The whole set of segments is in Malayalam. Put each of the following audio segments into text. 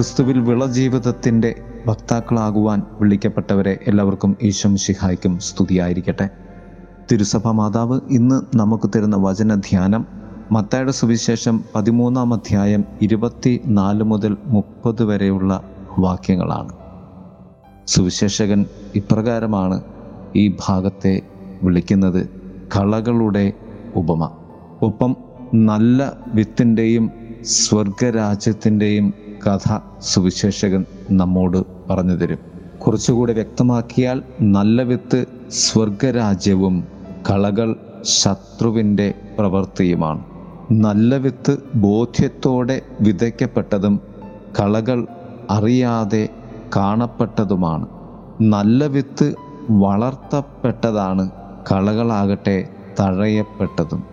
ക്രിസ്തുവിൽ വിളജീവിതത്തിന്റെ ഭക്താക്കളാകുവാൻ വിളിക്കപ്പെട്ടവരെ എല്ലാവർക്കും ഈശം ശിഹായ്ക്കും സ്തുതിയായിരിക്കട്ടെ. തിരുസഭ മാതാവ് ഇന്ന് നമുക്ക് തരുന്ന വചനധ്യാനം മത്തായുടെ സുവിശേഷം പതിമൂന്നാം അധ്യായം ഇരുപത്തി നാല് മുതൽ മുപ്പത് വരെയുള്ള വാക്യങ്ങളാണ്. സുവിശേഷകൻ ഇപ്രകാരമാണ് ഈ ഭാഗത്തെ വിളിക്കുന്നത് കളകളുടെ ഉപമ. ഒപ്പം നല്ല വിത്തിന്റെയും സ്വർഗരാജ്യത്തിന്റെയും കഥ സുവിശേഷകൻ നമ്മോട് പറഞ്ഞു തരും. കുറച്ചുകൂടി വ്യക്തമാക്കിയാൽ നല്ല വിത്ത് സ്വർഗരാജ്യവും കളകൾ ശത്രുവിന്റെ പ്രവൃത്തിയുമാണ്. നല്ല വിത്ത് ബോധ്യത്തോടെ വിതയ്ക്കപ്പെട്ടതും കളകൾ അറിയാതെ കാണപ്പെട്ടതുമാണ്. നല്ല വിത്ത് വളർത്തപ്പെട്ടതാണ് കളകളാകട്ടെ തഴയപ്പെട്ടതും.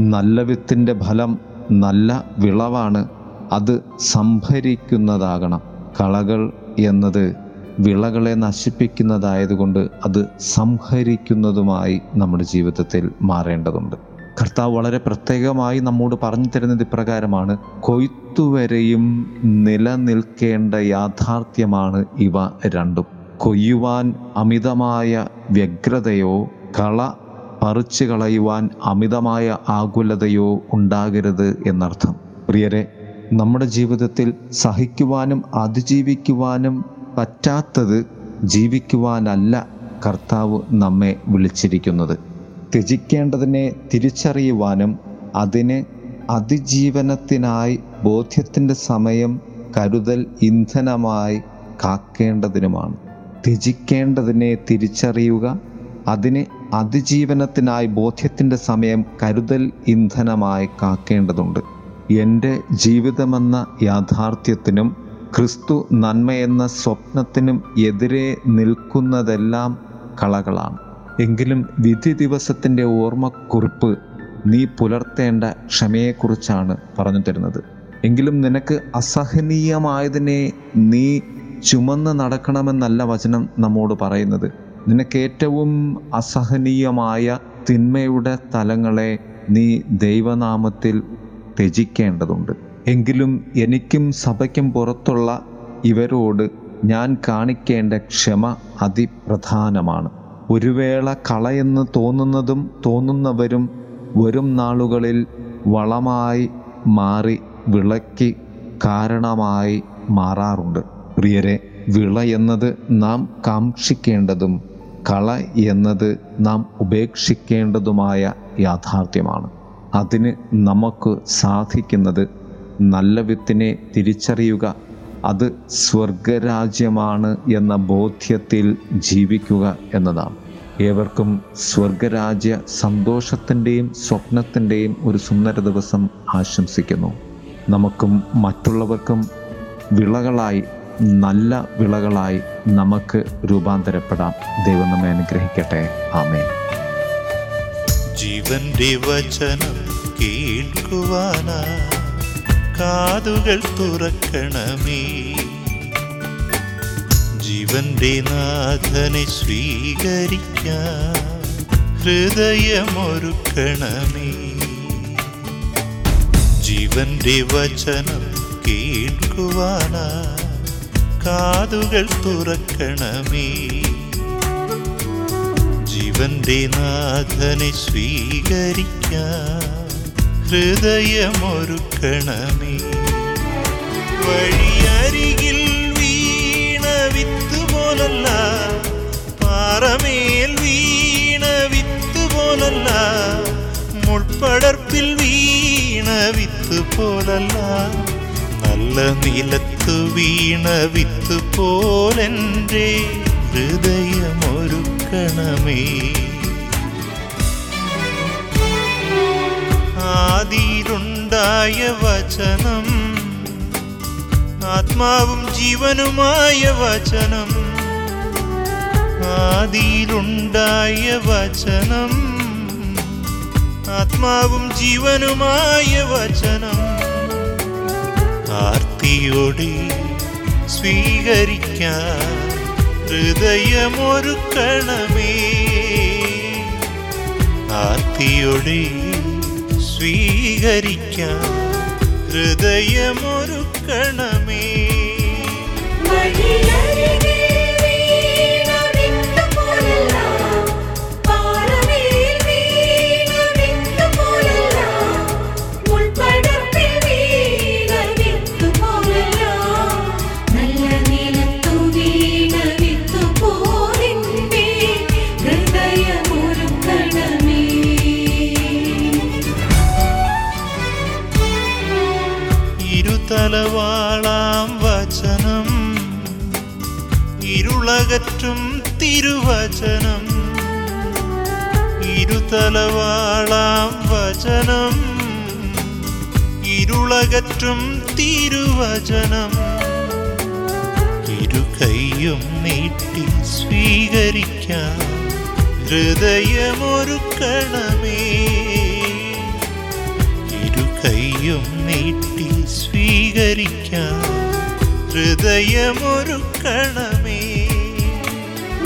നല്ല വിത്തിന്റെ ഫലം നല്ല വിളവാണ് അത് സംഭരിക്കുന്നതാകണം. കളകൾ എന്നത് വിളകളെ നശിപ്പിക്കുന്നതായതുകൊണ്ട് അത് സംഹരിക്കുന്നതുമായി നമ്മുടെ ജീവിതത്തിൽ മാറേണ്ടതുണ്ട്. കർത്താവ് വളരെ പ്രത്യേകമായി നമ്മോട് പറഞ്ഞു തരുന്നത് ഇപ്രകാരമാണ് കൊയ്ത്തുവരെയും നിലനിൽക്കേണ്ട യാഥാർത്ഥ്യമാണ് ഇവ രണ്ടും. കൊയ്യുവാൻ അമിതമായ വ്യഗ്രതയോ കള പറിച്ചു കളയുവാൻ അമിതമായ ആകുലതയോ ഉണ്ടാകരുത് എന്നർത്ഥം. പ്രിയരെ നമ്മുടെ ജീവിതത്തിൽ സഹിക്കുവാനും അതിജീവിക്കുവാനും പറ്റാത്തത് ജീവിക്കുവാനല്ല കർത്താവ് നമ്മെ വിളിച്ചിരിക്കുന്നത്. ത്യജിക്കേണ്ടതിനെ തിരിച്ചറിയുവാനും അതിന് അതിജീവനത്തിനായി ബോധ്യത്തിന്റെ സമയം കരുതൽ ഇന്ധനമായി കാക്കേണ്ടതിനുമാണ്. ത്യജിക്കേണ്ടതിനെ തിരിച്ചറിയുക അതിന് അതിജീവനത്തിനായി ബോധ്യത്തിന്റെ സമയം കരുതൽ ഇന്ധനമായി കാക്കേണ്ടതുണ്ട്. എന്റെ ജീവിതമെന്ന യാഥാർത്ഥ്യത്തിനും ക്രിസ്തു നന്മയെന്ന സ്വപ്നത്തിനും എതിരെ നിൽക്കുന്നതെല്ലാം കളകളാണ്. എങ്കിലും വിധി ദിവസത്തിന്റെ ഓർമ്മക്കുറിപ്പ് നീ പുലർത്തേണ്ട ക്ഷമയെക്കുറിച്ചാണ് പറഞ്ഞു തരുന്നത്. എങ്കിലും നിനക്ക് അസഹനീയമായതിനെ നീ ചുമന്ന് നടക്കണമെന്നല്ല വചനം നമ്മോട് പറയുന്നത്. നിനക്ക് ഏറ്റവും അസഹനീയമായ തിന്മയുടെ തലങ്ങളെ നീ ദൈവനാമത്തിൽ ത്യജിക്കേണ്ടതുണ്ട്. എങ്കിലും എനിക്കും സഭയ്ക്കും പുറത്തുള്ള ഇവരോട് ഞാൻ കാണിക്കേണ്ട ക്ഷമ അതിപ്രധാനമാണ്. ഒരു വേള കളയെന്ന് തോന്നുന്നതും തോന്നുന്നവരും വരും നാളുകളിൽ വളമായി മാറി വിളയ്ക്ക് കാരണമായി മാറാറുണ്ട്. പ്രിയരെ വിള എന്നത് നാം കാക്ഷിക്കേണ്ടതും കള എന്നത് നാം ഉപേക്ഷിക്കേണ്ടതുമായ യാഥാർത്ഥ്യമാണ്. അതിന് നമുക്ക് സാധിക്കുന്നത് നല്ല വിത്തിനെ തിരിച്ചറിയുക. അത് സ്വർഗരാജ്യമാണ് എന്ന ബോധ്യത്തിൽ ജീവിക്കുക എന്നതാണ്. ഏവർക്കും സ്വർഗരാജ്യ സന്തോഷത്തിന്റെയും സ്വപ്നത്തിന്റെയും ഒരു സുന്ദര ദിവസം ആശംസിക്കുന്നു. നമുക്കും മറ്റുള്ളവർക്കും വിളകളായി നല്ല വിളകളായി നമുക്ക് രൂപാന്തരപ്പെടാം. ദൈവം നമ്മെ അനുഗ്രഹിക്കട്ടെ. ആമേ ജീവന്റെ വചനം കേൾക്കുവാനാ കാതുകൾ തുറക്കണമേ. ജീവന്റെ നാഥനെ സ്വീകരിക്കാൻ ഹൃദയമൊരുക്കണമേ. ജീവന്റെ വചനം കേൾക്കുവാനാ കാതുകൾ തുറക്കണമേ. ജീവന്റെ നാഥനെ സ്വീകരിക്കാൻ ഹൃദയമൊരുക്കണമേ. വഴിയരികിൽ വീണ വിത്ത് പോലല്ല പാറമേൽ വീണ വിത്ത് പോലല്ല മുൾപ്പടർപ്പിൽ വീണ വിത്ത് പോലല്ല നല്ല നിലത്ത് വീണ വിത്ത് പോലെന്റെ ഹൃദയമൊരുക്കണമേ. ആദിയിലുണ്ടായ വചനം. ആത്മാവും ജീവനുമായ വചനം. ആദിയിലുണ്ടായ വചനം. ആത്മാവും ജീവനുമായ വചനം. ആർത്തിയോടെ സ്വീകരിക്കാൻ ഹൃദയമൊരുക്കണമേ. ആർത്തിയോടെ സ്വീകരിക്കാൻ ഹൃദയമൊരുക്കണമേ വഴിയരിക ഇരുളകറ്റും തിരുവചനം. ഇരുതലവാളാം വചനം. ഇരുളകറ്റും തിരുവചനം. ഇരുകൈയും നീട്ടി സ്വീകരിക്കാം. ഹൃദയമൊരുക്കണമേ. ഇരു കൈയും നീട്ടി സ്വീകരിക്കാം. ഹൃദയമൊരുക്കണമേ.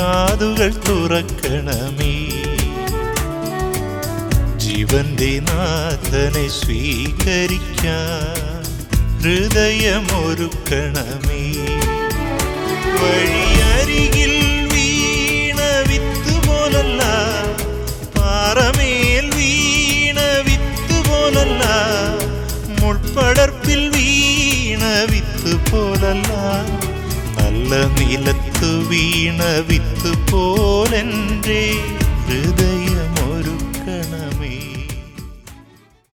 കാതുകൾ തുറക്കണമേ. ജീവന്റെ നാഥനെ സ്വീകരിക്കാൻ ഹൃദയമൊരുക്കണമേ. വഴിയരികിൽ വീണ വിത്ത് പോലല്ല പാറമേൽ വീണ വിത്ത് പോലല്ല മുൾപ്പടർപ്പിൽ വീണ വിത്ത് പോലല്ല നല്ല വീണ വിത്ത് പോലെന്റെ ഹൃദയ